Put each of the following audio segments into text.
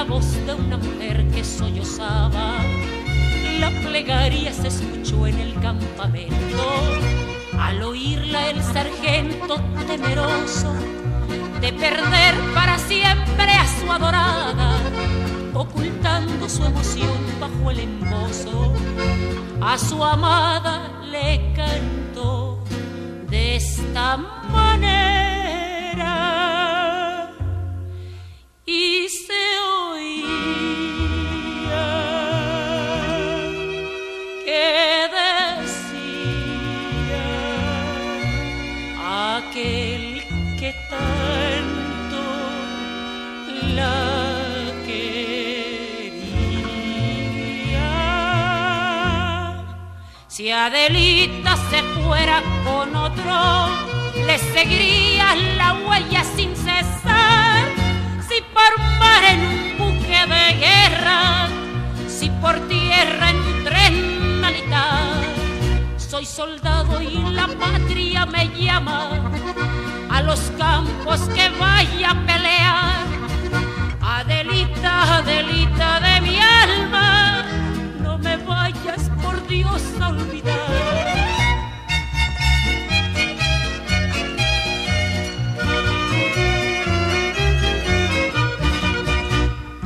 la voz de una mujer que sollozaba, la plegaria se escuchó en el campamento. Al oírla el sargento temeroso de perder para siempre a su adorada, ocultando su emoción bajo el embozo, a su amada le cantó de esta manera Adelita se fuera con otro, le seguiría la huella sin cesar. Si por mar en un buque de guerra, si por tierra en un tren militar, soy soldado y la patria me llama a los campos que vaya a pelear. Adelita, Adelita de mi alma,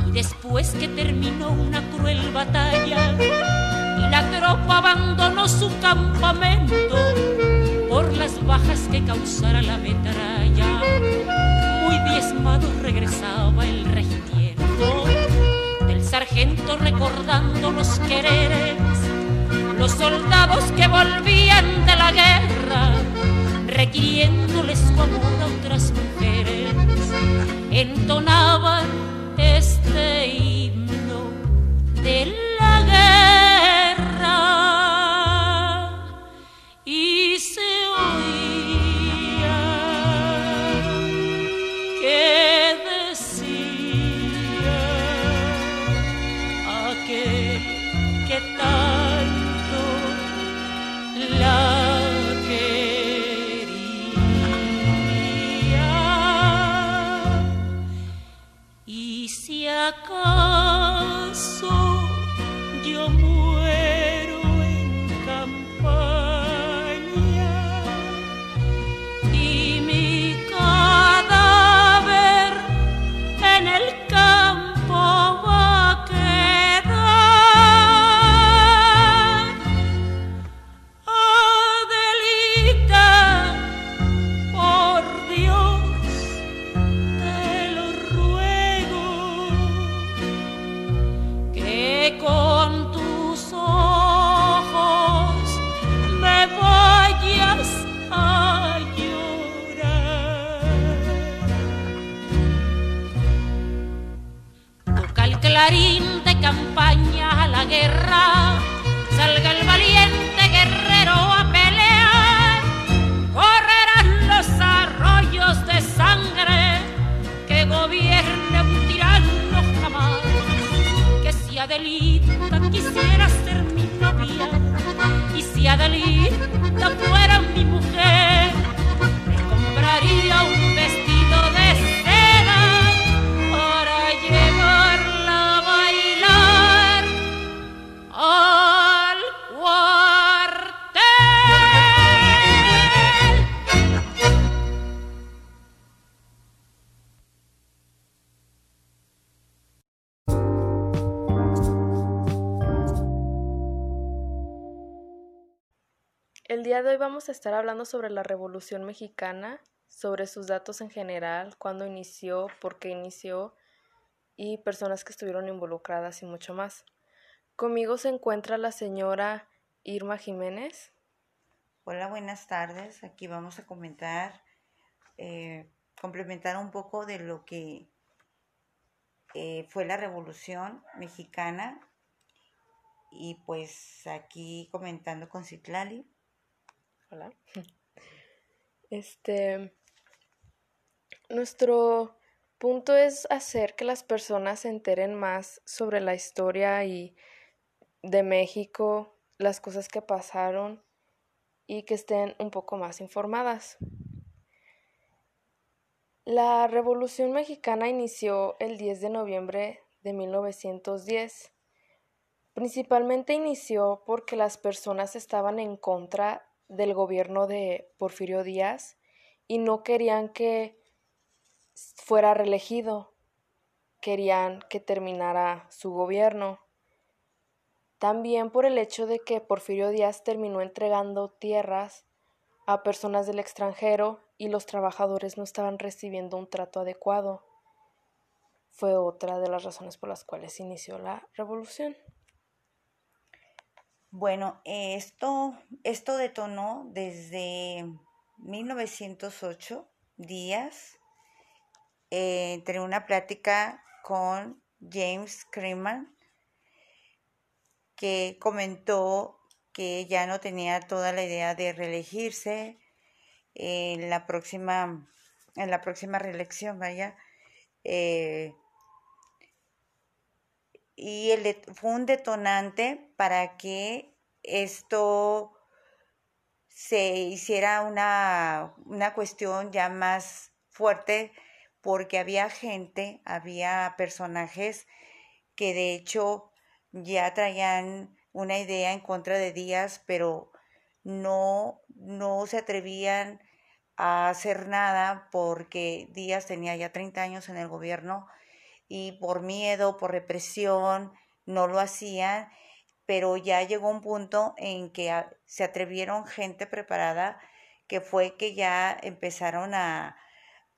Y después que terminó una cruel batalla y la tropa abandonó su campamento por las bajas que causara la metralla, muy diezmado regresaba el regimiento del sargento recordando los quereres, los soldados que volvían de la guerra, requiriéndoles amor a otras mujeres, entonaban de campaña a la guerra, de hoy vamos a estar hablando sobre la Revolución Mexicana, sobre sus datos en general, cuándo inició, por qué inició y personas que estuvieron involucradas y mucho más. Conmigo se encuentra la señora Irma Jiménez. Hola, buenas tardes. Aquí vamos a comentar, eh, complementar un poco de lo que eh, fue la Revolución Mexicana y pues aquí comentando con Citlali. Este, nuestro punto es hacer que las personas se enteren más sobre la historia y de México, las cosas que pasaron y que estén un poco más informadas. La Revolución Mexicana inició el 10 de noviembre de 1910. Principalmente inició porque las personas estaban en contra del gobierno de Porfirio Díaz y no querían que fuera reelegido, querían que terminara su gobierno. También por el hecho de que Porfirio Díaz terminó entregando tierras a personas del extranjero y los trabajadores no estaban recibiendo un trato adecuado. Fue otra de las razones por las cuales inició la revolución. Bueno, esto, esto detonó desde 1908, días, eh, entre una plática con James Creeman, que comentó que ya no tenía toda la idea de reelegirse en la próxima, en la próxima reelección, vaya. Eh, y el, fue un detonante para que esto se hiciera una, una cuestión ya más fuerte porque había gente, había personajes que de hecho ya traían una idea en contra de Díaz, pero no, no se atrevían a hacer nada porque Díaz tenía ya 30 años en el gobierno y por miedo, por represión, no lo hacían, pero ya llegó un punto en que se atrevieron gente preparada, que fue que ya empezaron a,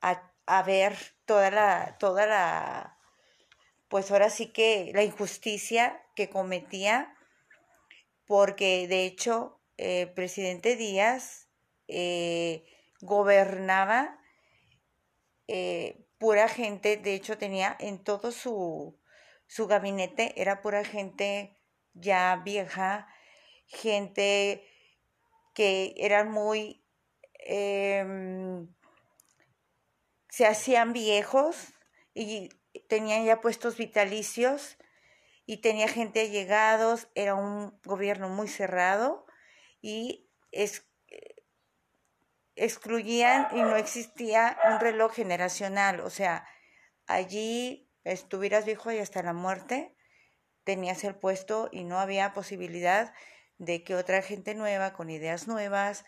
a, ver toda la, toda la, pues ahora sí que la injusticia que cometía, porque de hecho el presidente Díaz eh, gobernaba eh, pura gente, de hecho tenía en todo su, su gabinete, era pura gente ya vieja, gente que eran muy, em, se hacían viejos y tenían ya puestos vitalicios y tenía gente allegados, era un gobierno muy cerrado y es, excluían y no existía un reloj generacional, o sea, allí estuvieras viejo y hasta la muerte, tenías el puesto y no había posibilidad de que otra gente nueva, con ideas nuevas,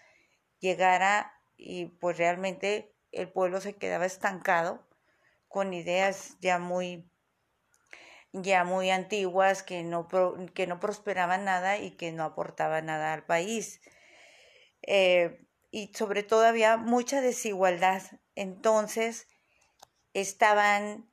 llegara y pues realmente el pueblo se quedaba estancado con ideas ya muy ya muy antiguas que no, que no prosperaban nada y que no aportaban nada al país. Eh, y sobre todo había mucha desigualdad. Entonces estaban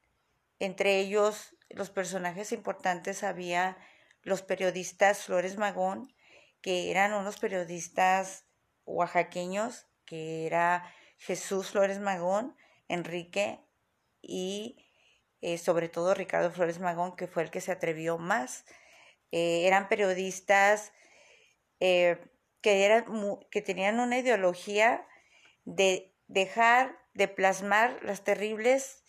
entre ellos los personajes importantes, había los periodistas Flores Magón, que eran unos periodistas oaxaqueños, que era Jesús Flores Magón, Enrique y eh, sobre todo Ricardo Flores Magón, que fue el que se atrevió más. Eh, eran periodistas eh, que, eran, que tenían una ideología de dejar de plasmar las terribles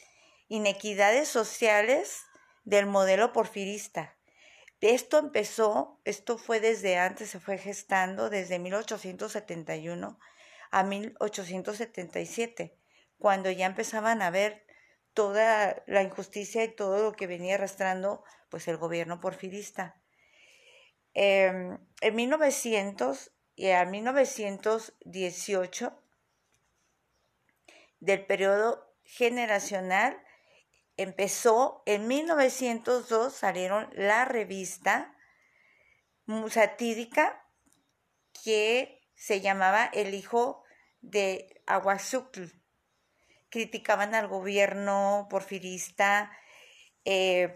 inequidades sociales del modelo porfirista. Esto empezó, esto fue desde antes, se fue gestando desde 1871 a 1877, cuando ya empezaban a ver toda la injusticia y todo lo que venía arrastrando pues el gobierno porfirista. Em, en 1900 y a 1918 del periodo generacional empezó en 1902 salieron la revista satírica que se llamaba El hijo de Aguazucl. Criticaban al gobierno porfirista, eh,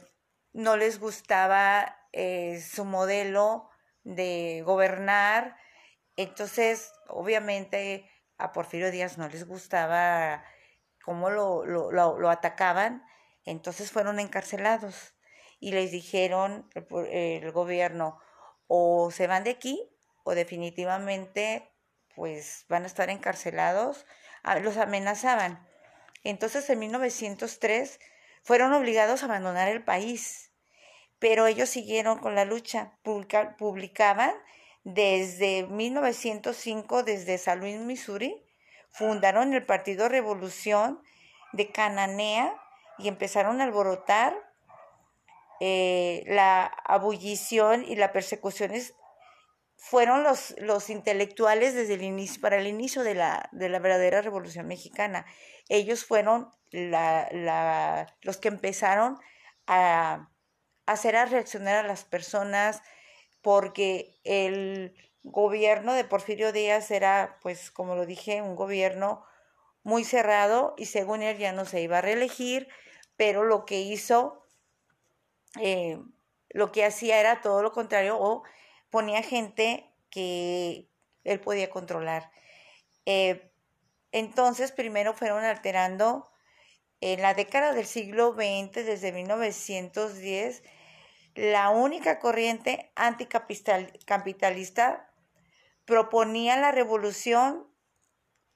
no les gustaba eh, su modelo de gobernar, entonces obviamente a Porfirio Díaz no les gustaba cómo lo, lo, lo, atacaban, entonces fueron encarcelados y les dijeron el, gobierno o se van de aquí o definitivamente pues van a estar encarcelados, ah, los amenazaban. Entonces en 1903 fueron obligados a abandonar el país, pero ellos siguieron con la lucha, publicaban desde 1905, desde San Luis, Missouri, fundaron el Partido Revolución de Cananea y empezaron a alborotar eh, la abullición y la persecuciones fueron los, los intelectuales desde el inicio, para el inicio de la, de la verdadera revolución mexicana. Ellos fueron la, los que empezaron a, hacer a reaccionar a las personas porque el gobierno de Porfirio Díaz era, pues como lo dije, un gobierno muy cerrado y según él ya no se iba a reelegir, pero lo que hizo, eh, lo que hacía era todo lo contrario o ponía gente que él podía controlar. Eh, entonces, primero fueron alterando en la década del siglo XX, desde 1910, la única corriente anticapitalista proponía la revolución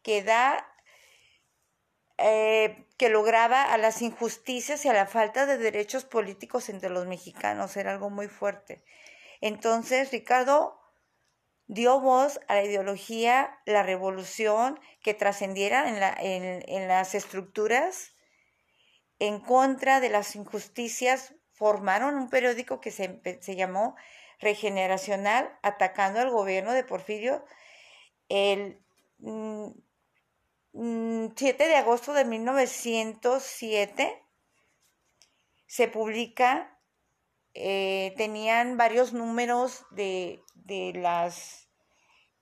que da eh, que lograba a las injusticias y a la falta de derechos políticos entre los mexicanos, era algo muy fuerte. Entonces, Ricardo dio voz a la ideología, la revolución que trascendiera en, la, en, las estructuras en contra de las injusticias, formaron un periódico que se, se llamó Regeneracional, atacando al gobierno de Porfirio el 7 mm, mm, de agosto de 1907 se publica, eh, tenían varios números de, de las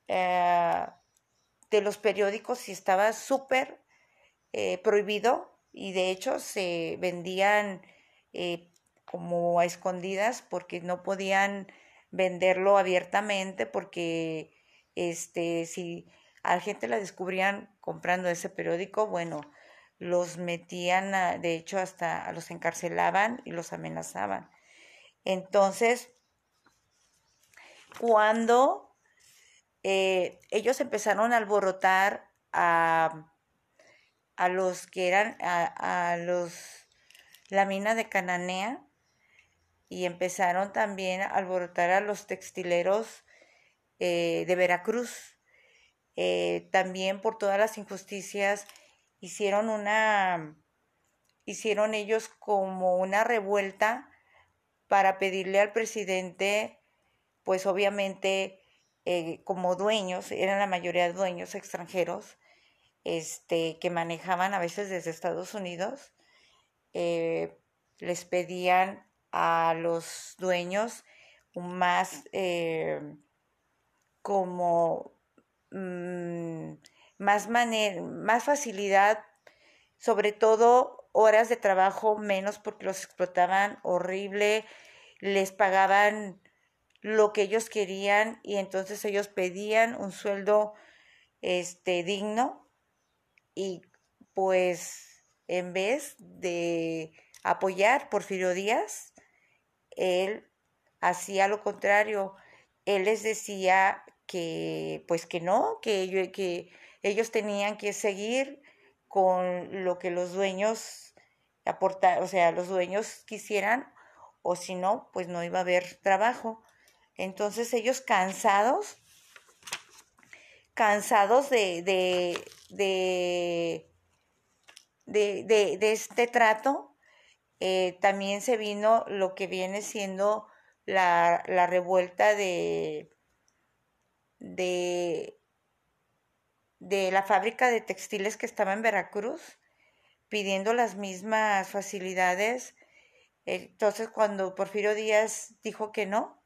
eh, de los periódicos y estaba súper eh, prohibido y de hecho se vendían como a escondidas porque no podían venderlo abiertamente porque este si a la gente la descubrían comprando ese periódico, bueno, los metían, de hecho hasta los encarcelaban y los amenazaban. Entonces, cuando eh, ellos empezaron a alborotar a, a los que eran a, los la mina de Cananea y empezaron también a alborotar a los textileros eh, de Veracruz. Eh, también por todas las injusticias hicieron una hicieron ellos como una revuelta para pedirle al presidente pues obviamente eh, como dueños, eran la mayoría dueños extranjeros, este, que manejaban a veces desde Estados Unidos, les pedían a los dueños más eh, como mm, más, más facilidad, sobre todo horas de trabajo menos porque los explotaban horrible, les pagaban lo que ellos querían y entonces ellos pedían un sueldo este digno y pues en vez de apoyar Porfirio Díaz, él hacía lo contrario. Él les decía que pues que no, que, ellos tenían que seguir con lo que los dueños aportar, o sea, los dueños quisieran o si no, pues no iba a haber trabajo. Entonces ellos cansados, cansados de, de, de, de, este trato, eh, también se vino lo que viene siendo la, la revuelta de, de, de la fábrica de textiles que estaba en Veracruz, pidiendo las mismas facilidades. Entonces, cuando Porfirio Díaz dijo que no,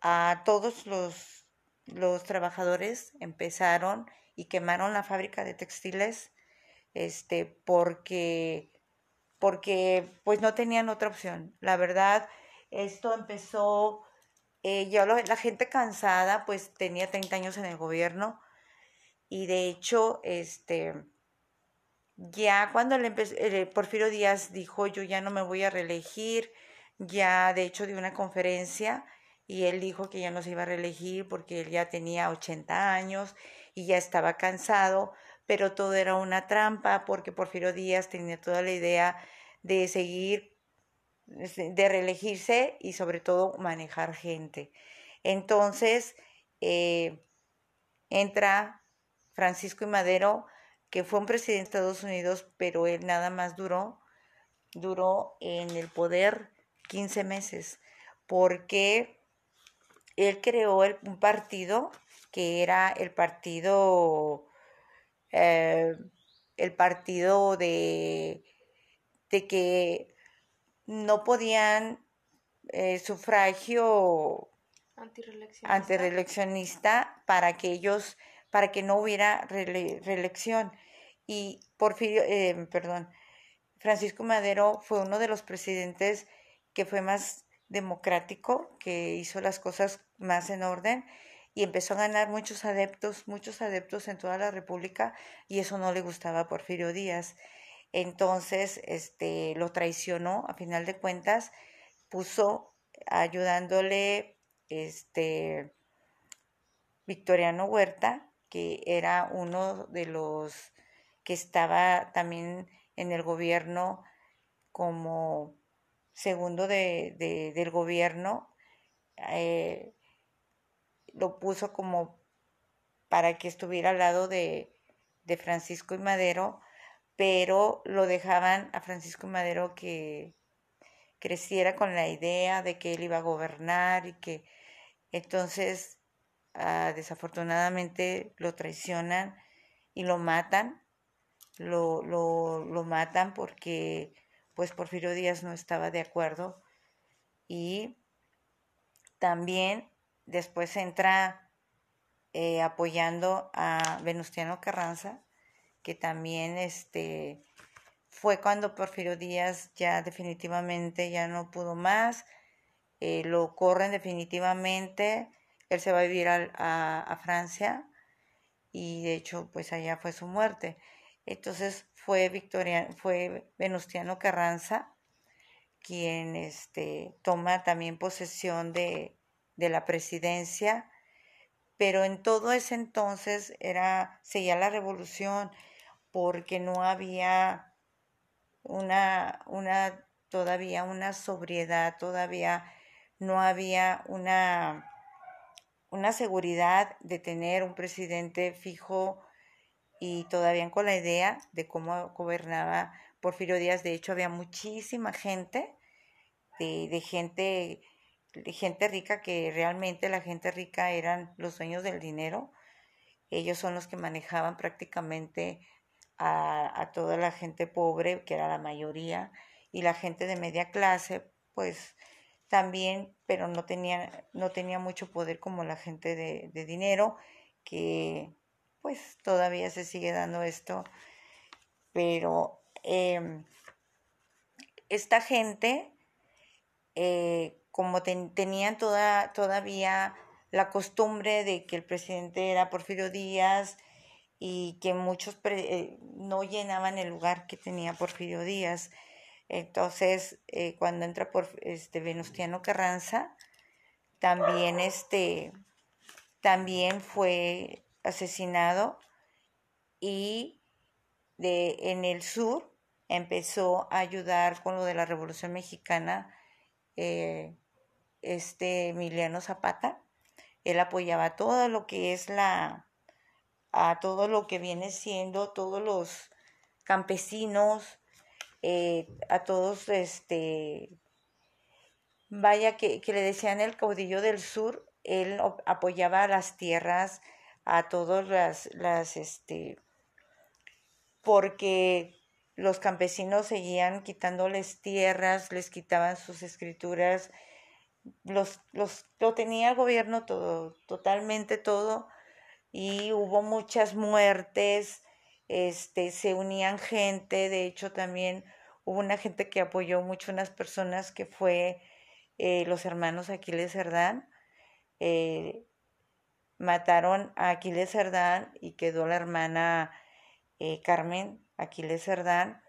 a todos los, los trabajadores empezaron y quemaron la fábrica de textiles este porque porque pues no tenían otra opción. La verdad, esto empezó eh, ya la gente cansada, pues tenía 30 años en el gobierno y de hecho, este, ya cuando le eh, Porfirio Díaz dijo yo ya no me voy a reelegir, ya de hecho dio una conferencia y él dijo que ya no se iba a reelegir porque él ya tenía 80 años y ya estaba cansado, pero todo era una trampa porque Porfirio Díaz tenía toda la idea de seguir, de reelegirse y sobre todo manejar gente. Entonces, eh, entra Francisco y Madero, que fue un presidente de Estados Unidos, pero él nada más duró, duró en el poder 15 meses, porque él creó un partido que era el partido, eh, el partido de, de que no podían eh, sufragio antireleccionista para que ellos para que no hubiera reelección. Y Porfirio, eh, perdón, Francisco Madero fue uno de los presidentes que fue más democrático, que hizo las cosas más en orden y empezó a ganar muchos adeptos, muchos adeptos en toda la República y eso no le gustaba a Porfirio Díaz. Entonces, este, lo traicionó, a final de cuentas, puso ayudándole, este, Victoriano Huerta, que era uno de los que estaba también en el gobierno como segundo de, del gobierno, eh, lo puso como para que estuviera al lado de, de Francisco y Madero, pero lo dejaban a Francisco y Madero que creciera con la idea de que él iba a gobernar y que entonces Ah, desafortunadamente lo traicionan y lo matan, lo, lo, lo, matan porque pues Porfirio Díaz no estaba de acuerdo y también después entra eh, apoyando a Venustiano Carranza, que también este, fue cuando Porfirio Díaz ya definitivamente ya no pudo más, eh, lo corren definitivamente, él se va a vivir a, Francia y de hecho pues allá fue su muerte. Entonces fue Victoria, fue Venustiano Carranza quien este, toma también posesión de, de la presidencia, pero en todo ese entonces era, seguía la revolución porque no había una, una, todavía una sobriedad, todavía no había una, una seguridad de tener un presidente fijo y todavía con la idea de cómo gobernaba Porfirio Díaz. De hecho, había muchísima gente, de, gente, gente rica, que realmente la gente rica eran los dueños del dinero. Ellos son los que manejaban prácticamente a, toda la gente pobre, que era la mayoría, y la gente de media clase, pues también, pero no tenía, no tenía mucho poder como la gente de, de dinero, que pues todavía se sigue dando esto, pero em, esta gente, eh, como tenían toda, todavía la costumbre de que el presidente era Porfirio Díaz y que muchos eh, no llenaban el lugar que tenía Porfirio Díaz, entonces, eh, cuando entra por este Venustiano Carranza, también este también fue asesinado y de en el sur empezó a ayudar con lo de la Revolución Mexicana eh, este Emiliano Zapata. Él apoyaba todo lo que es la, a todo lo que viene siendo todos los campesinos, eh, a todos, este, vaya que, que, le decían el caudillo del sur, él apoyaba a las tierras, a todas las, las, este, porque los campesinos seguían quitándoles tierras, les quitaban sus escrituras, los, los, lo tenía el gobierno todo, totalmente todo, y hubo muchas muertes, este, se unían gente, de hecho también hubo una gente que apoyó mucho unas personas que fue eh, los hermanos Aquiles Cerdán, eh, mataron a Aquiles Cerdán y quedó la hermana eh, Carmen Aquiles Cerdán,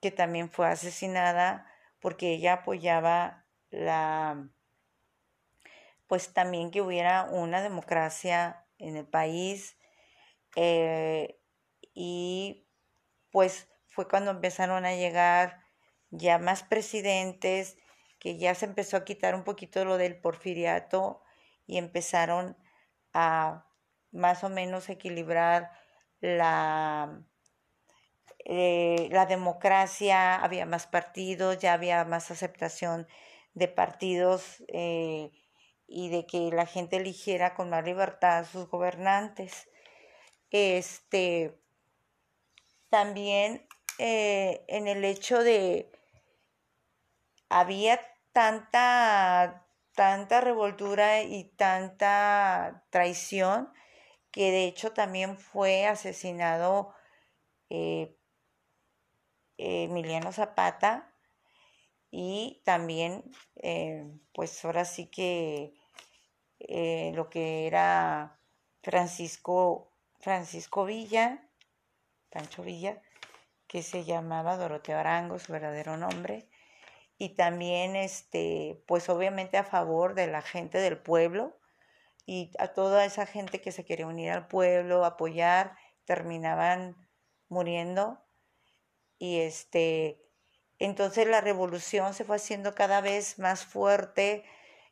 que también fue asesinada porque ella apoyaba la, pues también que hubiera una democracia en el país. Eh, y pues fue cuando empezaron a llegar ya más presidentes, que ya se empezó a quitar un poquito lo del porfiriato y empezaron a más o menos equilibrar la, eh, la democracia, había más partidos, ya había más aceptación de partidos eh, y de que la gente eligiera con más libertad a sus gobernantes. Este, también eh, en el hecho de había tanta tanta revoltura y tanta traición que de hecho también fue asesinado eh, Emiliano Zapata y también eh, pues ahora sí que eh, lo que era Francisco Francisco Villa Pancho Villa que se llamaba Doroteo Arango su verdadero nombre. Y también este pues obviamente a favor de la gente del pueblo y a toda esa gente que se quería unir al pueblo, apoyar, terminaban muriendo. Y este entonces la revolución se fue haciendo cada vez más fuerte,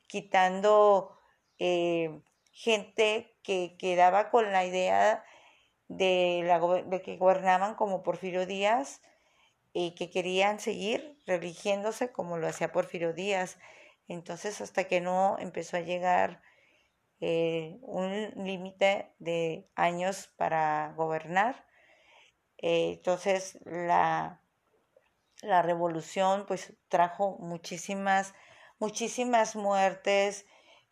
quitando eh, gente que quedaba con la idea de, que gobernaban como Porfirio Díaz, y que querían seguir religiéndose como lo hacía Porfirio Díaz. Entonces, hasta que no empezó a llegar eh, un límite de años para gobernar, eh, entonces la, la revolución pues trajo muchísimas, muchísimas muertes,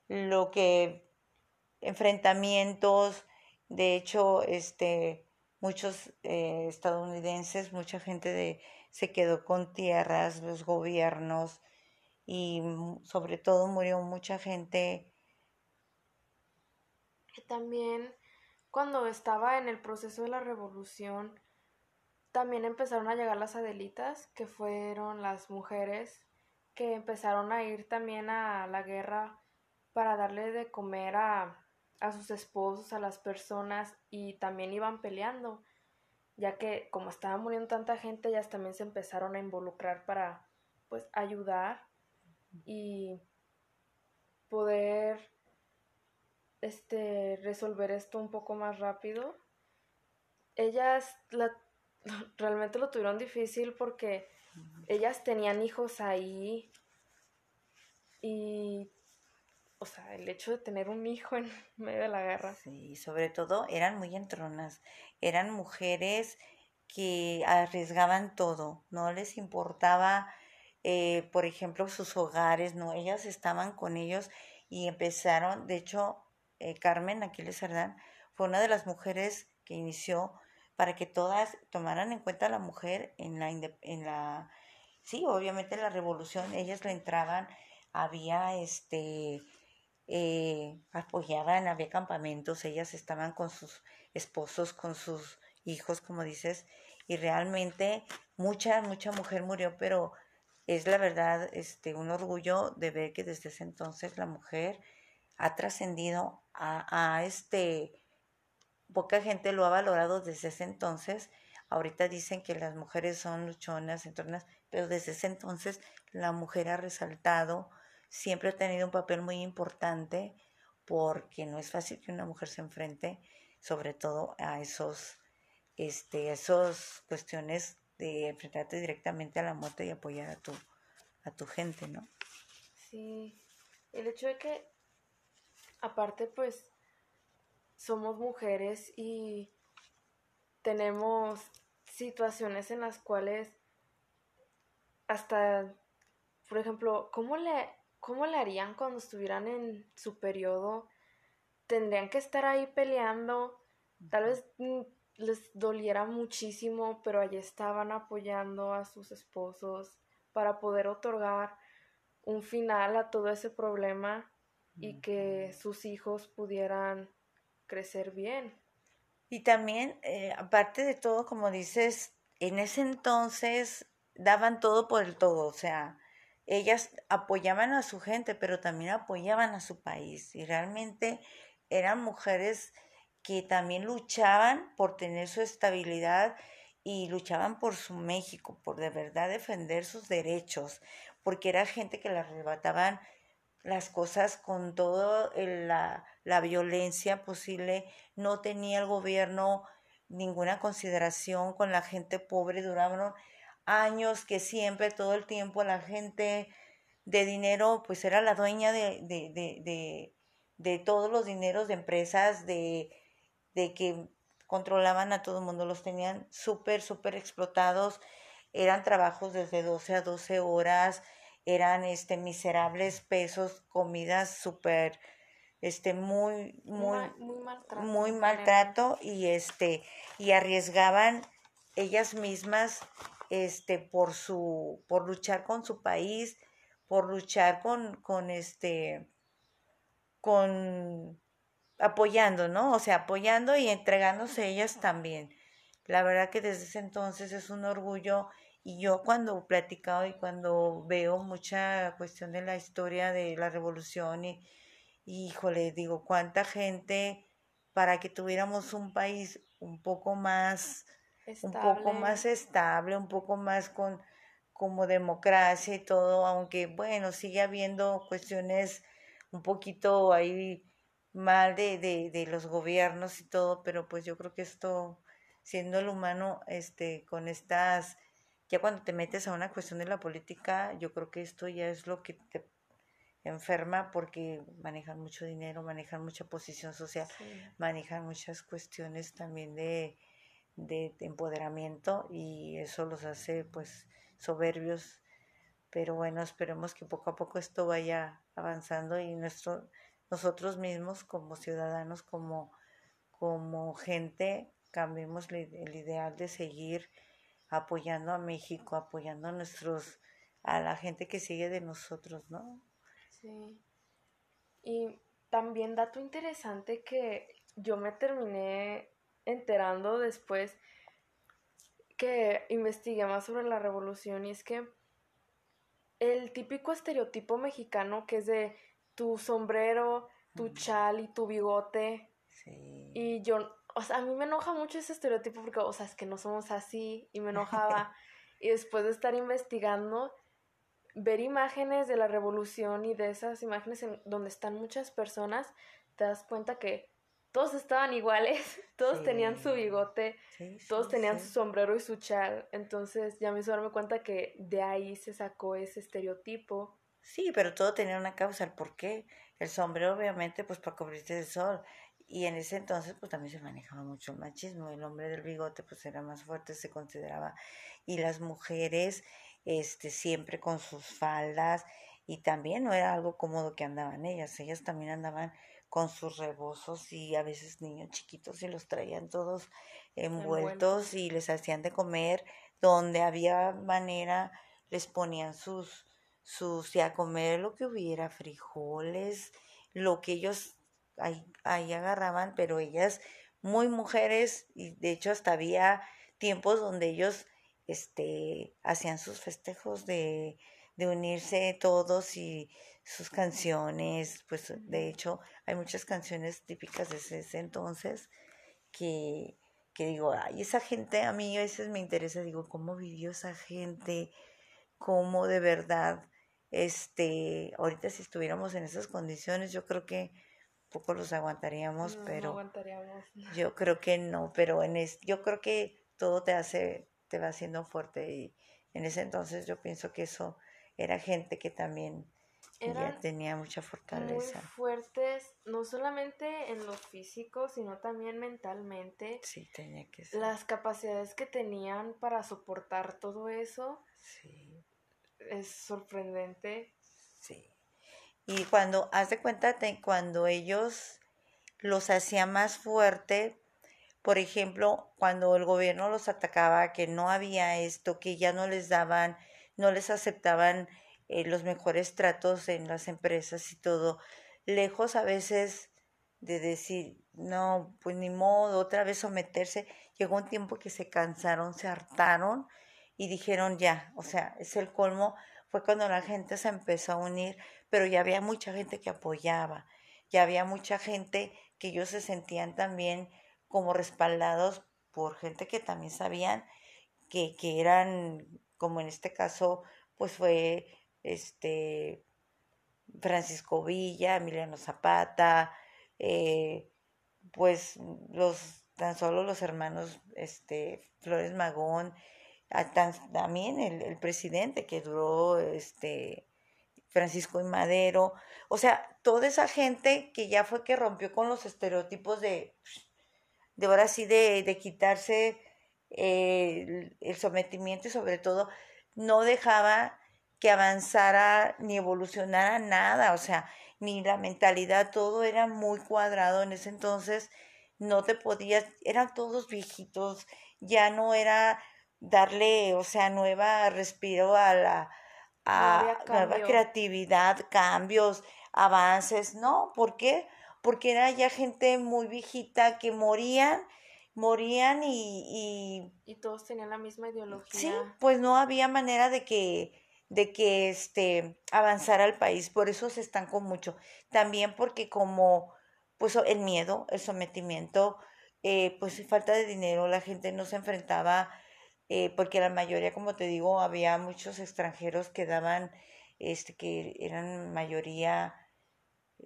lo que enfrentamientos, de hecho, este, muchos eh, estadounidenses, mucha gente de, se quedó con tierras, los gobiernos y sobre todo murió mucha gente. También cuando estaba en el proceso de la revolución, también empezaron a llegar las Adelitas, que fueron las mujeres que empezaron a ir también a la guerra para darle de comer a, a sus esposos, a las personas y también iban peleando, ya que como estaba muriendo tanta gente, ellas también se empezaron a involucrar para pues ayudar y poder este resolver esto un poco más rápido. Ellas la, realmente lo tuvieron difícil porque ellas tenían hijos ahí y o sea, el hecho de tener un hijo en medio de la guerra. Sí, sobre todo eran muy entronas, eran mujeres que arriesgaban todo, no les importaba, eh, por ejemplo, sus hogares, no, ellas estaban con ellos y empezaron, de hecho, eh, Carmen Aquiles Cerdán fue una de las mujeres que inició para que todas tomaran en cuenta a la mujer en la, en la, sí, obviamente en la revolución, ellas le entraban, había este, eh, apoyaban, había campamentos, ellas estaban con sus esposos, con sus hijos, como dices, y realmente mucha, mucha mujer murió, pero es la verdad este, un orgullo de ver que desde ese entonces la mujer ha trascendido a, a este, poca gente lo ha valorado desde ese entonces. Ahorita dicen que las mujeres son luchonas, entornas, pero desde ese entonces la mujer ha resaltado siempre ha tenido un papel muy importante porque no es fácil que una mujer se enfrente sobre todo a esos, este, esos cuestiones de enfrentarte directamente a la muerte y apoyar a tu, a tu gente, ¿no? Sí, el hecho de que aparte pues somos mujeres y tenemos situaciones en las cuales hasta, por ejemplo, ¿cómo le, cómo le harían cuando estuvieran en su periodo? Tendrían que estar ahí peleando, tal vez mm, les doliera muchísimo, pero allí estaban apoyando a sus esposos para poder otorgar un final a todo ese problema y que sus hijos pudieran crecer bien. Y también, eh, aparte de todo, como dices, en ese entonces daban todo por el todo, o sea, ellas apoyaban a su gente, pero también apoyaban a su país y realmente eran mujeres que también luchaban por tener su estabilidad y luchaban por su México, por de verdad defender sus derechos, porque era gente que le arrebataban las cosas con toda la, la violencia posible, no tenía el gobierno ninguna consideración con la gente pobre, duraron años que siempre, todo el tiempo, la gente de dinero, pues era la dueña de, de, de, de todos los dineros de empresas, de, de que controlaban a todo el mundo, los tenían súper, súper explotados, eran trabajos desde 12 a 12 horas, eran este miserables pesos, comidas súper este muy muy muy maltrato, muy maltrato y este y arriesgaban ellas mismas este por su por luchar con su país, por luchar con con este con apoyando, ¿no? O sea, apoyando y entregándose ellas también. La verdad que desde ese entonces es un orgullo y yo cuando he platicado y cuando veo mucha cuestión de la historia de la revolución y, híjole, digo, cuánta gente para que tuviéramos un país un poco más, un poco más estable, un poco más con como democracia y todo, aunque bueno, sigue habiendo cuestiones un poquito ahí mal de, de, de los gobiernos y todo, pero pues yo creo que esto, siendo el humano, este, con estas, ya cuando te metes a una cuestión de la política, yo creo que esto ya es lo que te enferma porque manejan mucho dinero, manejan mucha posición social, manejan muchas cuestiones también de, de, empoderamiento y eso los hace pues soberbios. Pero bueno, esperemos que poco a poco esto vaya avanzando y nuestro nosotros mismos como ciudadanos, como, como gente, cambiemos el ideal de seguir apoyando a México, apoyando a nuestros, a la gente que sigue de nosotros, ¿no? Sí. Y también dato interesante que yo me terminé enterando después que investigué más sobre la revolución y es que el típico estereotipo mexicano que es de tu sombrero, tu chal y tu bigote. Sí. Y yo, o sea, a mí me enoja mucho ese estereotipo porque, o sea, es que no somos así y me enojaba. y después de estar investigando, ver imágenes de la revolución y de esas imágenes en donde están muchas personas, te das cuenta que todos estaban iguales, todos tenían su bigote, todos tenían su sombrero y su chal. Entonces ya me hizo darme cuenta que de ahí se sacó ese estereotipo. Sí, pero todo tenía una causa, el por qué. El sombrero, obviamente, pues para cubrirte del sol. Y en ese entonces, pues también se manejaba mucho el machismo. El hombre del bigote, pues era más fuerte, se consideraba. Y las mujeres, este, siempre con sus faldas. Y también no era algo cómodo que andaban ellas. Ellas también andaban con sus rebozos y a veces niños chiquitos y los traían todos envueltos y les hacían de comer. Donde había manera, les ponían sus sus, a comer lo que hubiera, frijoles, lo que ellos ahí, ahí agarraban, pero ellas muy mujeres y de hecho hasta había tiempos donde ellos este hacían sus festejos de, de unirse todos y sus canciones, pues de hecho hay muchas canciones típicas de ese entonces que, que digo, ay, esa gente a mí a veces me interesa, digo, ¿cómo vivió esa gente? ¿Cómo de verdad Este, ahorita si estuviéramos en esas condiciones, yo creo que poco los aguantaríamos, No, pero no aguantaríamos. yo creo que no, pero en es, yo creo que todo te hace, te va haciendo fuerte y en ese entonces yo pienso que eso era gente que también ya Eran tenía mucha muy fortaleza. fuertes, no solamente en lo físico, sino también mentalmente. Sí, tenía que ser. Las capacidades que tenían para soportar todo eso Sí, es sorprendente. sí. Y cuando, haz de cuenta, te- cuando ellos los hacía más fuerte, por ejemplo, cuando el gobierno los atacaba, que no había esto, que ya no les daban, no les aceptaban eh, los mejores tratos en las empresas y todo, lejos a veces de decir, no, pues ni modo, otra vez someterse, llegó un tiempo que se cansaron, se hartaron y dijeron ya, o sea, es el colmo, fue cuando la gente se empezó a unir, pero ya había mucha gente que apoyaba, ya había mucha gente que ellos se sentían también como respaldados por gente que también sabían que, que eran, como en este caso, pues fue este Francisco Villa, Emiliano Zapata, eh, pues los tan solo los hermanos este Flores Magón, también el, presidente que duró este Francisco y Madero, o sea, toda esa gente que ya fue que rompió con los estereotipos de, de ahora sí de, de quitarse eh, el sometimiento y sobre todo no dejaba que avanzara ni evolucionara nada, o sea, ni la mentalidad, todo era muy cuadrado en ese entonces, no te podías, eran todos viejitos, ya no era darle, o sea, nueva respiro a la a nueva creatividad, cambios, avances, ¿no? ¿Por qué? Porque era ya gente muy viejita que morían, morían y, y Y todos tenían la misma Sí, ideología. pues no había manera de que, de que este avanzara el país, por eso se estancó mucho. También porque como pues el miedo, el sometimiento, eh, pues falta de dinero, la gente no se enfrentaba, eh, porque la mayoría, como te digo, había muchos extranjeros que daban, este, que eran mayoría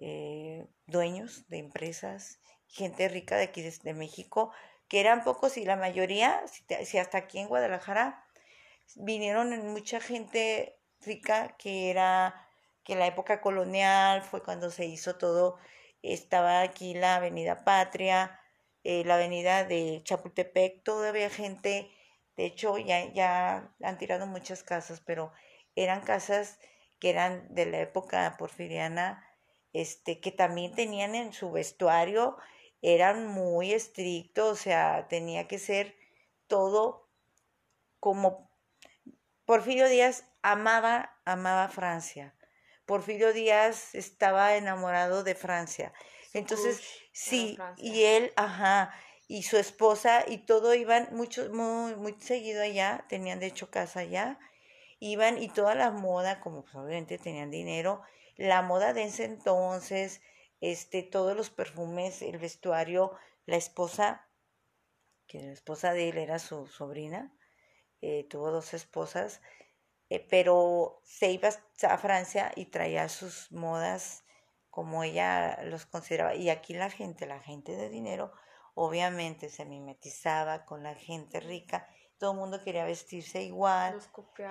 eh, dueños de empresas, gente rica de aquí de, México, que eran pocos y la mayoría, si, te- si hasta aquí en Guadalajara, vinieron mucha gente rica que era que la época colonial fue cuando se hizo todo estaba aquí la avenida Patria eh, la avenida de Chapultepec todavía gente de hecho ya ya han tirado muchas casas pero eran casas que eran de la época porfiriana este que también tenían en su vestuario eran muy estrictos o sea tenía que ser todo como Porfirio Díaz amaba, amaba Francia. Porfirio Díaz estaba enamorado de Francia. Entonces, sí, Francia. y él, ajá, y su esposa y todo iban mucho, muy, muy seguido allá, tenían de hecho casa allá, iban y toda la moda, como pues, obviamente tenían dinero, la moda de ese entonces, este, todos los perfumes, el vestuario, la esposa, que la esposa de él era su sobrina, eh, tuvo dos esposas, eh, pero se iba a Francia y traía sus modas como ella los consideraba. Y aquí la gente, la gente de dinero, obviamente se mimetizaba con la gente rica. Todo el mundo quería vestirse igual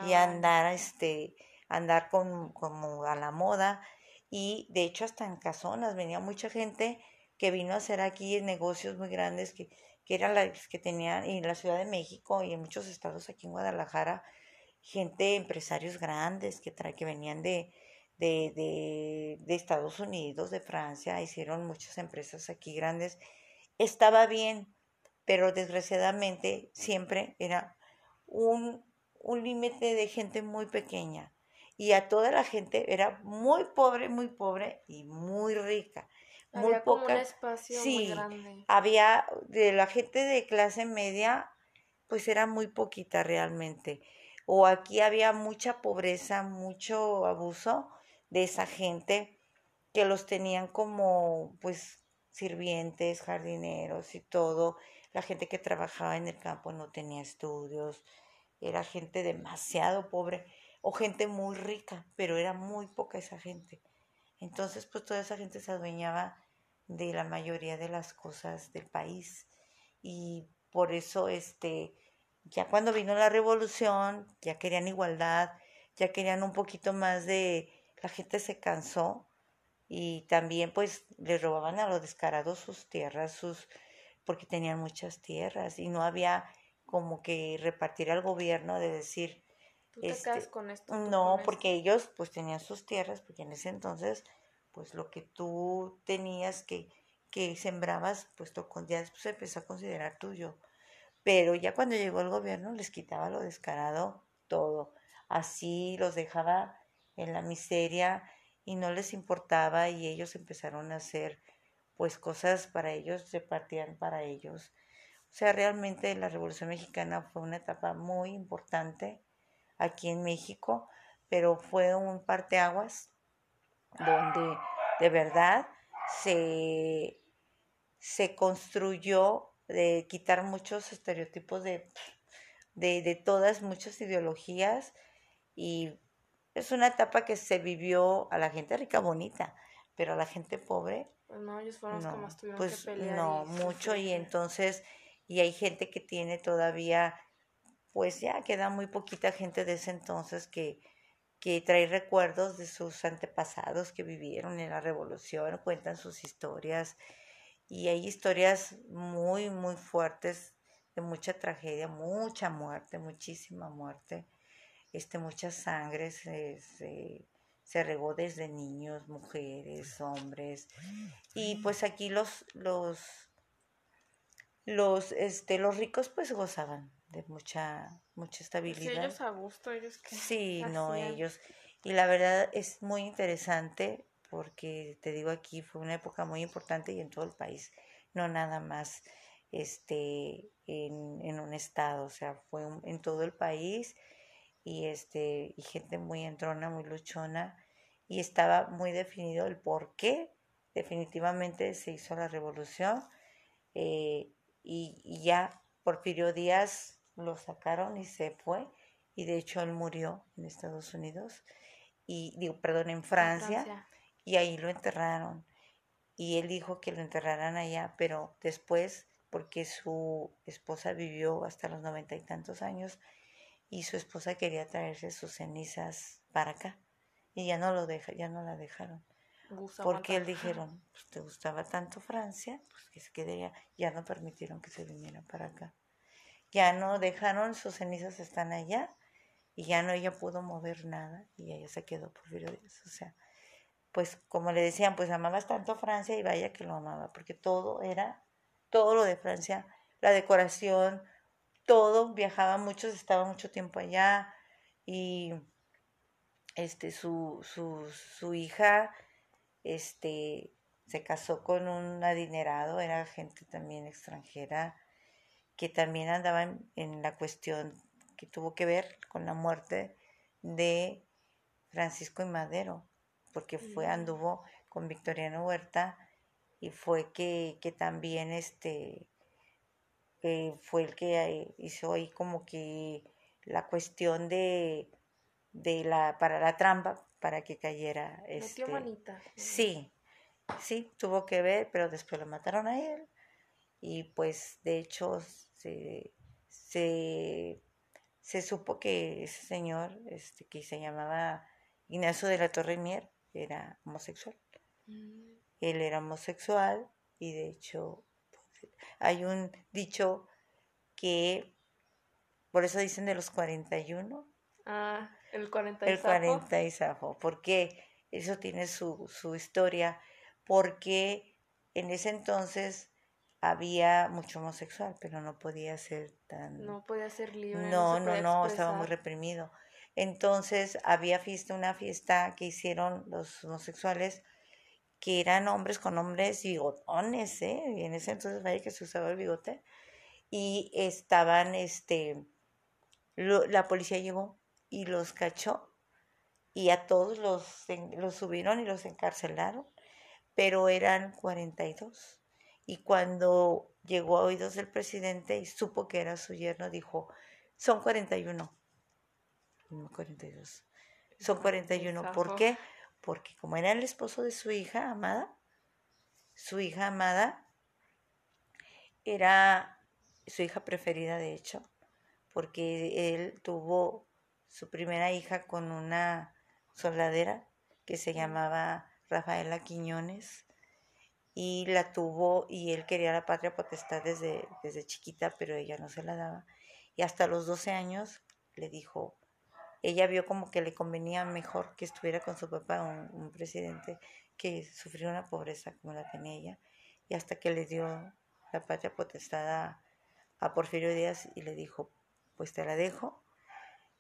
y andar, este, andar con, como a la moda. Y de hecho hasta en casonas venía mucha gente que vino a hacer aquí negocios muy grandes que, que eran las que tenían en la Ciudad de México y en muchos estados aquí en Guadalajara, gente, empresarios grandes que, tra que venían de, de, de, de Estados Unidos, de Francia, hicieron muchas empresas aquí grandes. Estaba bien, pero desgraciadamente siempre era un, un límite de gente muy pequeña. Y a toda la gente era muy pobre, muy pobre y muy rica. Muy Había como un poca. espacio muy Sí, grande. había de la gente de clase media, pues era muy poquita realmente. O aquí había mucha pobreza, mucho abuso de esa gente que los tenían como pues sirvientes, jardineros y todo. La gente que trabajaba en el campo no tenía estudios, era gente demasiado pobre. o gente muy rica, pero era muy poca esa gente. Entonces, pues toda esa gente se adueñaba de la mayoría de las cosas del país. Y por eso, este, ya cuando vino la revolución, ya querían igualdad, ya querían un poquito más de, la gente se cansó y también pues le robaban a los descarados sus tierras, sus, porque tenían muchas tierras y no había como que repartir al gobierno de decir, este, con esto? No, porque ellos pues tenían sus tierras, porque en ese entonces pues lo que tú tenías que, que sembrabas, pues ya después se empezó a considerar tuyo. Pero ya cuando llegó el gobierno les quitaba lo descarado todo. Así los dejaba en la miseria y no les importaba y ellos empezaron a hacer pues cosas para ellos, repartían para ellos. O sea, realmente la Revolución Mexicana fue una etapa muy importante aquí en México, pero fue un parteaguas donde de verdad se, se construyó de quitar muchos estereotipos de, de, de todas, muchas ideologías y es una etapa que se vivió a la gente rica bonita, pero a la gente pobre. Pues no, ellos fueron los que más tuvieron pues que pelear. No, mucho, y entonces, y hay gente que tiene todavía pues ya queda muy poquita gente de ese entonces que, que trae recuerdos de sus antepasados que vivieron en la revolución, cuentan sus historias y hay historias muy, muy fuertes de mucha tragedia, mucha muerte, muchísima muerte, este, mucha sangre se, se, se regó desde niños, mujeres, hombres. Y pues aquí los, los, los, este, los ricos pues gozaban de mucha, mucha Sí, estabilidad. ellos a gusto, ellos que Sí, no, ellos. Y la verdad es muy interesante porque te digo aquí fue una época muy importante y en todo el país, no nada más este en, en un estado, o sea, fue un- en todo el país y este y gente muy entrona, muy luchona y estaba muy definido el por qué definitivamente se hizo la revolución eh, y, y ya Porfirio Díaz lo sacaron y se fue y de hecho él murió en Estados Unidos y digo perdón en En Francia, y ahí lo enterraron y él dijo que lo enterraran allá pero después porque su esposa vivió hasta los noventa y tantos años y su esposa quería traerse sus cenizas para acá y ya no lo deja ya no la dejaron porque él dijeron pues te gustaba tanto Francia pues que se quedaría ya no permitieron que se viniera para acá ya no dejaron sus cenizas están allá y ya no ella pudo mover nada y ella se quedó por Díaz. O sea, pues como le decían, pues amabas tanto Francia y vaya que lo amaba, porque todo era, todo lo de Francia, la decoración, todo, viajaba mucho, estaba mucho tiempo allá y este su, su, su hija este se casó con un adinerado, era gente también extranjera que también andaba en, en la cuestión que tuvo que ver con la muerte de Francisco y Madero, porque fue, anduvo con Victoriano Huerta y fue que, que también este eh, fue el que eh, hizo ahí como que la cuestión de, de la para la trampa para que cayera Metió este manita. Sí, sí, tuvo que ver, pero después lo mataron a él. Y pues de hecho se, se, se supo que ese señor, este, que se llamaba Ignacio de la Torre Mier, era homosexual. Mm. Él era homosexual y de hecho pues, hay un dicho que, por eso dicen de los 41, Ah, el 40 y el zafo. 40 y zafo. porque Eso tiene su, su historia, porque en ese entonces había mucho homosexual, pero no podía ser tan... No podía ser libre. No, no, podía no, estaba muy reprimido. Entonces había fiesta, una fiesta que hicieron los homosexuales, que eran hombres con hombres bigotones, ¿eh? Y en ese entonces vaya que se usaba el bigote. Y estaban, este, lo- la policía llegó y los cachó y a todos los, los subieron y los encarcelaron, pero eran 42. Y cuando llegó a oídos del presidente y supo que era su yerno, dijo, son 41, no 42. son 41. ¿Por qué? Porque como era el esposo de su hija amada, su hija amada era su hija preferida, de hecho, porque él tuvo su primera hija con una soldadera que se llamaba Rafaela Quiñones y la tuvo y él quería la patria potestad desde, desde chiquita, pero ella no se la daba. Y hasta los 12 años le dijo, ella vio como que le convenía mejor que estuviera con su papá, un, presidente que sufrió una pobreza como la tenía ella, y hasta que le dio la patria potestad a, Porfirio Díaz y le dijo, pues te la dejo.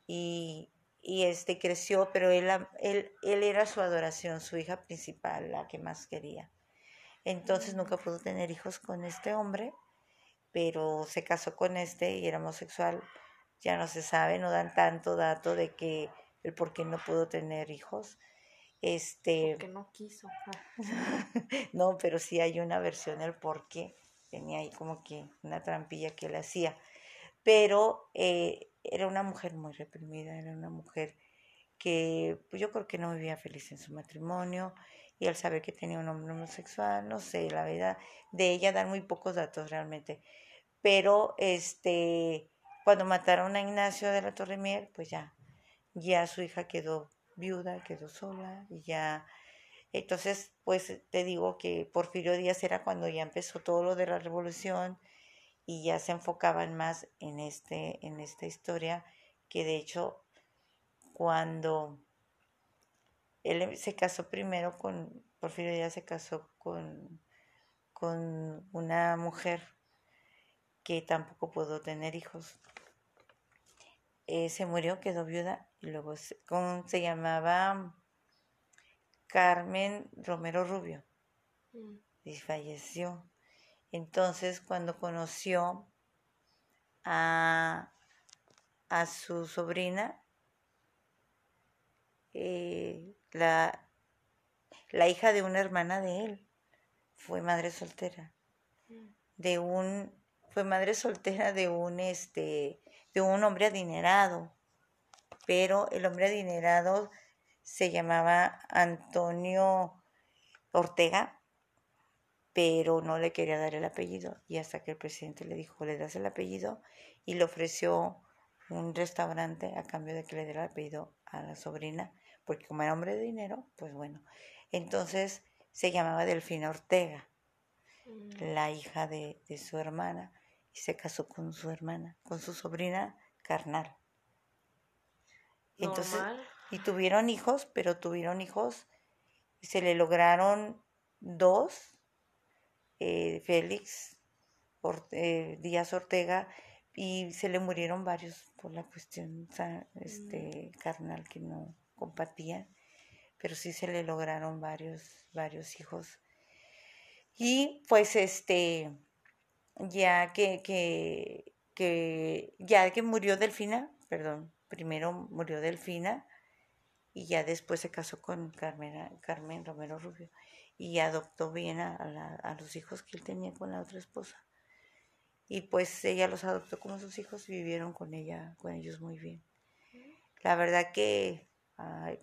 Y, y este creció, pero él, él, él era su adoración, su hija principal, la que más quería. Entonces nunca pudo tener hijos con este hombre, pero se casó con este y era homosexual ya no se sabe, no dan tanto dato de que el por qué no pudo tener hijos. Este, Porque no quiso. no, pero sí hay una versión del por qué. Tenía ahí como que una trampilla que él hacía. Pero eh, era una mujer muy reprimida, era una mujer que pues yo creo que no vivía feliz en su matrimonio y él sabe que tenía un hombre homosexual, no sé, la verdad, de ella dan muy pocos datos realmente. Pero este cuando mataron a Ignacio de la Torre Mier, pues ya, ya su hija quedó viuda, quedó sola y ya. Entonces, pues te digo que Porfirio Díaz era cuando ya empezó todo lo de la revolución y ya se enfocaban más en, este, en esta historia, que de hecho cuando él se casó primero con, Porfirio Díaz se casó con, con una mujer que tampoco pudo tener hijos. Eh, se murió, quedó viuda y luego se, se llamaba Carmen Romero Rubio mm. y falleció. Entonces, cuando conoció a, a su sobrina, eh, la, la hija de una hermana de él, fue madre soltera. Mm. De un, fue madre soltera de un este de un hombre adinerado, pero el hombre adinerado se llamaba Antonio Ortega, pero no le quería dar el apellido y hasta que el presidente le dijo, le das el apellido y le ofreció un restaurante a cambio de que le diera el apellido a la sobrina, porque como era hombre de dinero, pues bueno. Entonces se llamaba Delfina Ortega, mm. la hija de, de su hermana y se casó con su hermana, con su sobrina carnal. Entonces, y tuvieron hijos, pero tuvieron hijos, se le lograron dos, eh, Félix eh, Díaz Ortega, y se le murieron varios por la cuestión este, mm. carnal que no compartían, pero sí se le lograron varios, varios hijos. Y pues este, ya que, que, ya que murió Delfina, perdón, primero murió Delfina y ya después se casó con Carmen, Carmen Romero Rubio y adoptó bien a, a, los hijos que él tenía con la otra esposa. Y pues ella los adoptó como sus hijos y vivieron con ella, con ellos muy bien. La verdad que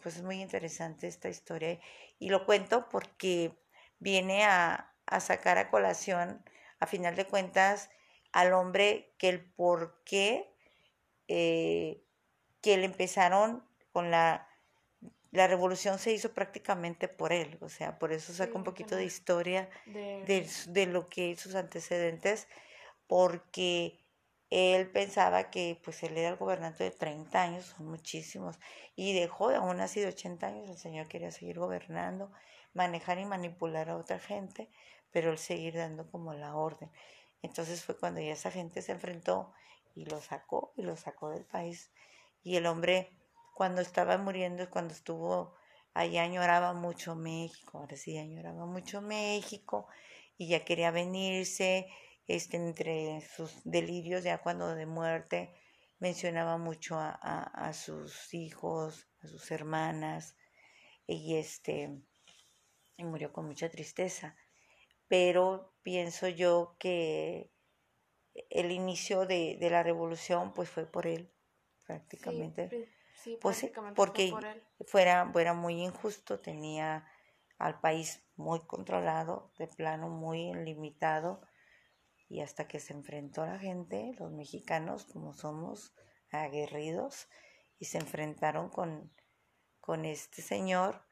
pues es muy interesante esta historia y lo cuento porque viene a, a sacar a colación a final de cuentas al hombre que el por qué eh, que le empezaron con la la revolución se hizo prácticamente por él, o sea, por eso saca un poquito de historia de... De, lo que sus antecedentes, porque él pensaba que pues él era el gobernante de 30 años, son muchísimos, y dejó, aún así de 80 años, el señor quería seguir gobernando, manejar y manipular a otra gente, pero él seguir dando como la orden. Entonces fue cuando ya esa gente se enfrentó y lo sacó y lo sacó del país. Y el hombre cuando estaba muriendo, cuando estuvo allá añoraba mucho México, ahora sí añoraba mucho México y ya quería venirse, este, entre sus delirios ya cuando de muerte mencionaba mucho a, a sus hijos, a sus hermanas y este y murió con mucha tristeza pero pienso yo que el inicio de, la revolución pues fue por él prácticamente. pues porque fuera, fuera muy injusto, tenía al país muy controlado, de plano muy limitado, y hasta que se enfrentó la gente, los mexicanos, como somos aguerridos, y se enfrentaron con, con este señor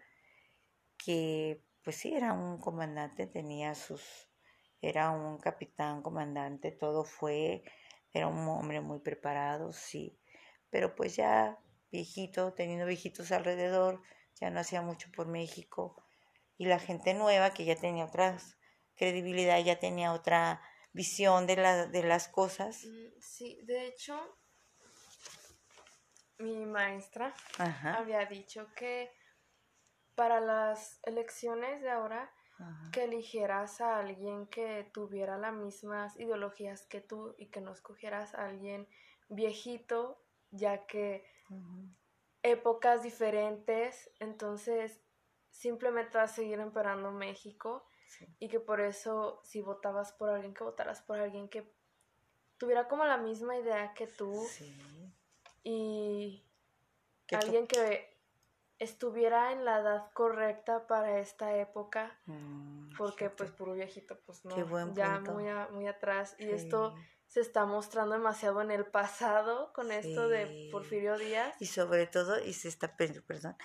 que pues sí era un comandante, tenía sus, era un capitán, comandante, todo fue, era un hombre muy preparado, sí, pero pues ya viejito, teniendo viejitos alrededor, ya no hacía mucho por México, y la gente nueva que ya tenía otra credibilidad, ya tenía otra visión de, la, de las cosas. Mm, sí, de hecho, mi maestra había dicho que para las elecciones de ahora, que eligieras a alguien que tuviera las mismas ideologías que tú y que no escogieras a alguien viejito, ya que épocas diferentes, entonces simplemente vas a seguir empeorando México y que por eso si votabas por alguien, que votaras por alguien que tuviera como la misma idea que tú y alguien que estuviera en la edad correcta para esta época, mm, porque pues puro viejito, pues no, ya muy, muy atrás y esto se está mostrando demasiado en el pasado con esto de Porfirio Díaz. Y sobre todo, y se está, perdón,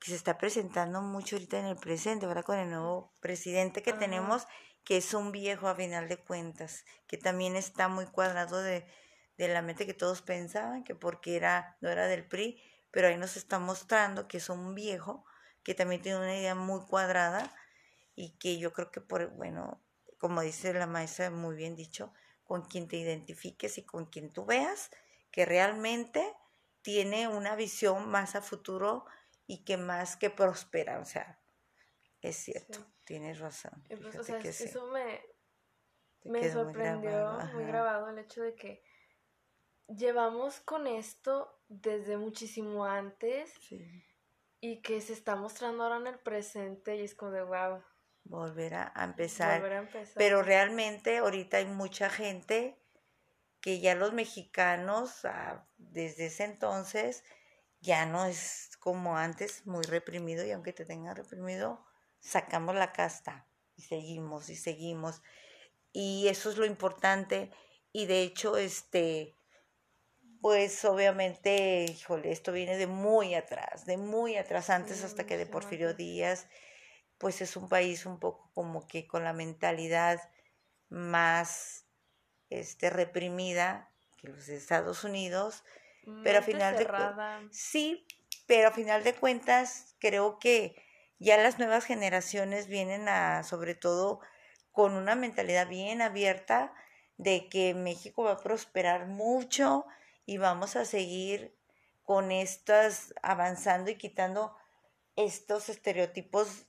que se está presentando mucho ahorita en el presente, ahora con el nuevo presidente que tenemos, que es un viejo a final de cuentas, que también está muy cuadrado de, de la mente que todos pensaban, que porque era, no era del PRI, pero ahí nos está mostrando que es un viejo, que también tiene una idea muy cuadrada y que yo creo que por, bueno, como dice la maestra, muy bien dicho, con quien te identifiques y con quien tú veas que realmente tiene una visión más a futuro y que más que prospera, o sea, es cierto, tienes razón. Pues, o sea, eso me, me sorprendió muy grabado, el hecho de que llevamos con esto desde muchísimo antes y que se está mostrando ahora en el presente y es como de wow. Volver a, empezar. Volver a empezar. Pero realmente ahorita hay mucha gente que ya los mexicanos ah, desde ese entonces ya no es como antes, muy reprimido, y aunque te tenga reprimido, sacamos la casta y seguimos y seguimos. Y eso es lo importante. Y de hecho, este, pues obviamente, híjole, esto viene de muy atrás, de muy atrás, antes hasta que de Porfirio Díaz, pues es un país un poco como que con la mentalidad más este, reprimida que los Estados Unidos, pero a final de sí, pero a final de cuentas creo que ya las nuevas generaciones vienen a, sobre todo, con una mentalidad bien abierta de que México va a prosperar mucho y vamos a seguir con estas avanzando y quitando estos estereotipos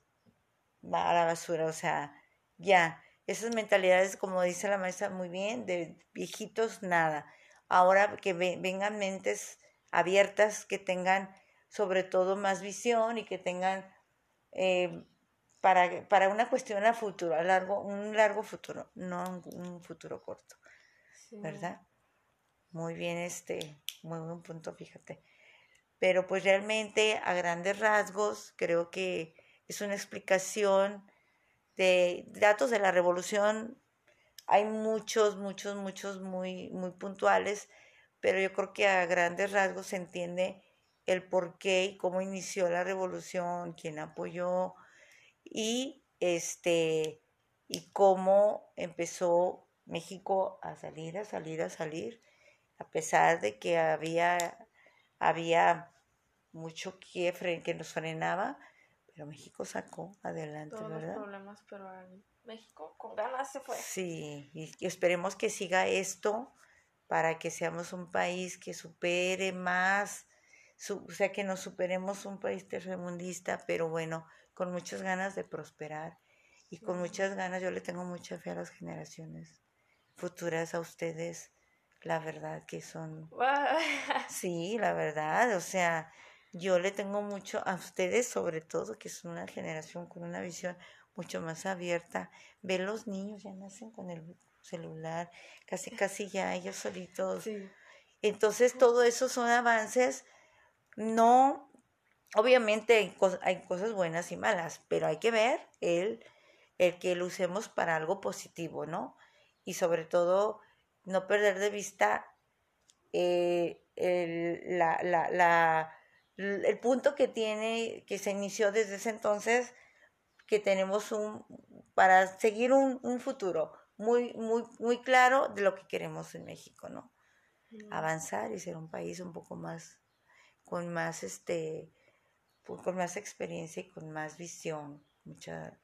a la basura, o sea, ya, esas mentalidades, como dice la maestra muy bien, de viejitos, nada ahora que vengan mentes abiertas, que tengan sobre todo más visión y que tengan eh, para, para, una cuestión a futuro, a largo, un largo futuro, no un, futuro corto, ¿verdad? Muy bien, este, muy buen punto, fíjate. Pero pues realmente a grandes rasgos creo que es una explicación de datos de la revolución hay muchos, muchos, muchos muy, muy puntuales, pero yo creo que a grandes rasgos se entiende el por qué y cómo inició la revolución, quién apoyó y este y cómo empezó México a salir, a salir, a salir, a pesar de que había, había mucho que, que nos frenaba, pero México sacó adelante, Todos ¿verdad? Los problemas, pero México con ganas se fue. Sí, y, esperemos que siga esto para que seamos un país que supere más, o sea, que nos superemos un país tercermundista, pero bueno, con muchas ganas de prosperar y con muchas ganas, yo le tengo mucha fe a las generaciones futuras, a ustedes, la verdad que son... Sí, la verdad, o sea, yo le tengo mucho a ustedes, sobre todo, que son una generación con una visión mucho más abierta. Ve los niños, ya nacen con el celular, casi casi ya ellos solitos. Entonces todo eso son avances no, obviamente hay, hay, cosas buenas y malas, pero hay que ver el, el que lo usemos para algo positivo, ¿no? Y sobre todo, no perder de vista eh, el, la, la, la, el punto que tiene, que se inició desde ese entonces, que tenemos un, para seguir un, un futuro muy, muy, muy claro de lo que queremos en México, ¿no? Mm. Avanzar y ser un país un poco más, con más, este, con más experiencia y con más visión, mucha,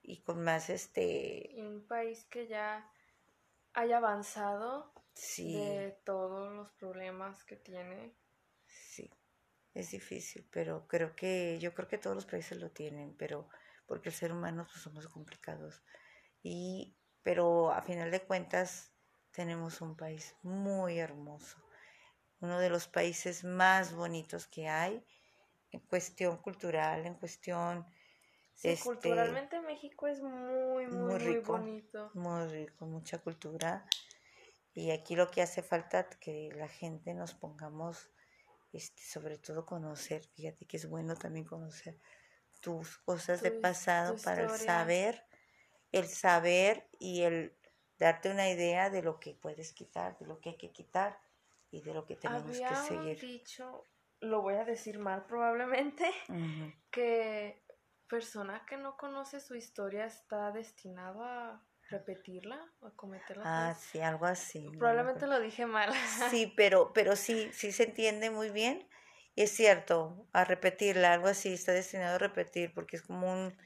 y con más, este... Un país que ya haya avanzado de todos los problemas que tiene. Sí, es difícil, pero creo que, yo creo que todos los países lo tienen, pero porque el ser humano pues, somos complicados. Y, pero a final de cuentas tenemos un país muy hermoso, uno de los países más bonitos que hay en cuestión cultural, en cuestión... Sí, este, culturalmente México es muy, muy, muy, rico, bonito. Muy rico, mucha cultura. Y aquí lo que hace falta que la gente nos pongamos, este, sobre todo conocer, fíjate que es bueno también conocer tus cosas de pasado para el saber, el saber y el darte una idea de lo que puedes quitar, de lo que hay que quitar y de lo que tenemos que seguir. dicho, lo voy a decir mal probablemente, que persona que no conoce su historia está destinado a repetirla o a cometerla. Ah, sí, algo así. Probablemente lo dije mal. Sí, pero, pero sí, sí se entiende muy bien. Es cierto, a repetirla, algo así, está destinado a repetir, porque es como un,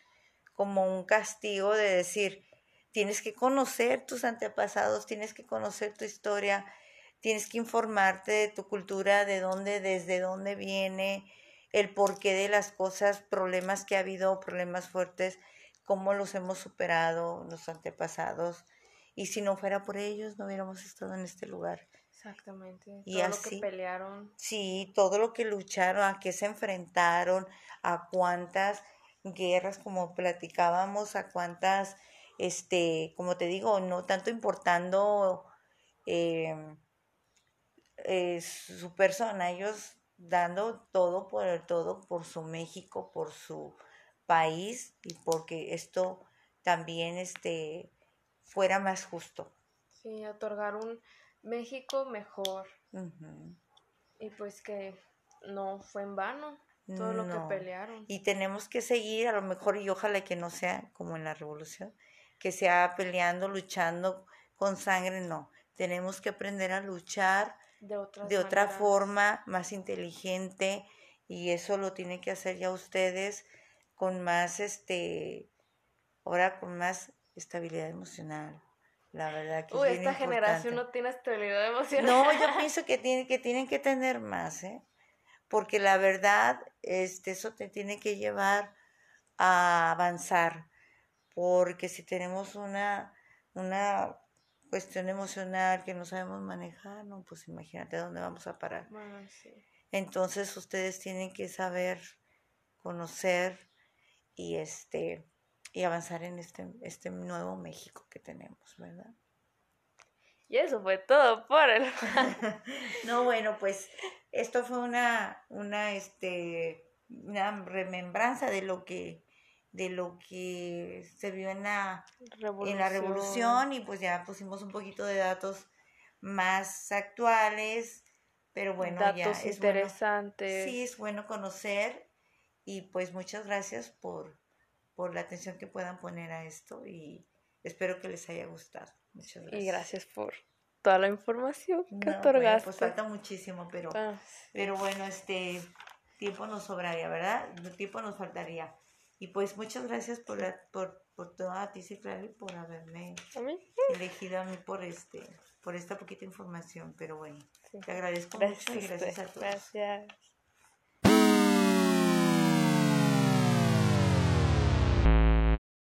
como un castigo de decir, tienes que conocer tus antepasados, tienes que conocer tu historia, tienes que informarte de tu cultura, de dónde, desde dónde viene, el porqué de las cosas, problemas que ha habido, problemas fuertes, cómo los hemos superado los antepasados. Y si no fuera por ellos, no hubiéramos estado en este lugar. Exactamente. Y todo lo que pelearon. Sí, todo lo que lucharon, a qué se enfrentaron, a cuántas guerras, como platicábamos, a cuántas, este, como te digo, no tanto importando em, eh, su persona, ellos dando todo por el todo, por su México, por su país y porque esto también este, fuera más justo. Sí, otorgar un México mejor. Y pues que no fue en vano todo lo que pelearon. Y tenemos que seguir, a lo mejor, y ojalá que no sea como en la revolución, que sea peleando, luchando con sangre, no. Tenemos que aprender a luchar de, de otra forma, más inteligente, y eso lo tienen que hacer ya ustedes con más, este, ahora con más estabilidad emocional. La verdad que Uy, esta generación no tiene estabilidad emocional. No, yo pienso que, tiene, que tienen que tener más, ¿eh? Porque la verdad, este, eso te tiene que llevar a avanzar. Porque si tenemos una, una cuestión emocional que no sabemos manejar, no, pues imagínate dónde vamos a parar. Entonces ustedes tienen que saber, conocer y este y avanzar en este, este nuevo México que tenemos, ¿verdad? Y eso fue todo por el... no, bueno, pues esto fue una, una, este, una remembranza de lo que de lo que se vio en la, en la revolución y pues ya pusimos un poquito de datos más actuales, pero bueno, ya es interesantes. sí, es bueno conocer y pues muchas gracias por, por la atención que puedan poner a esto y espero que les haya gustado. Muchas gracias. Y gracias por toda la información que no, otorgaste. pues falta muchísimo, pero, ah, pero bueno, este tiempo nos sobraría, ¿verdad? El tiempo nos faltaría. Y pues muchas gracias por, por, por toda ti, Ciclari, por haberme elegido a mí por este por esta poquita información, pero bueno, te agradezco mucho y gracias a todos. Gracias.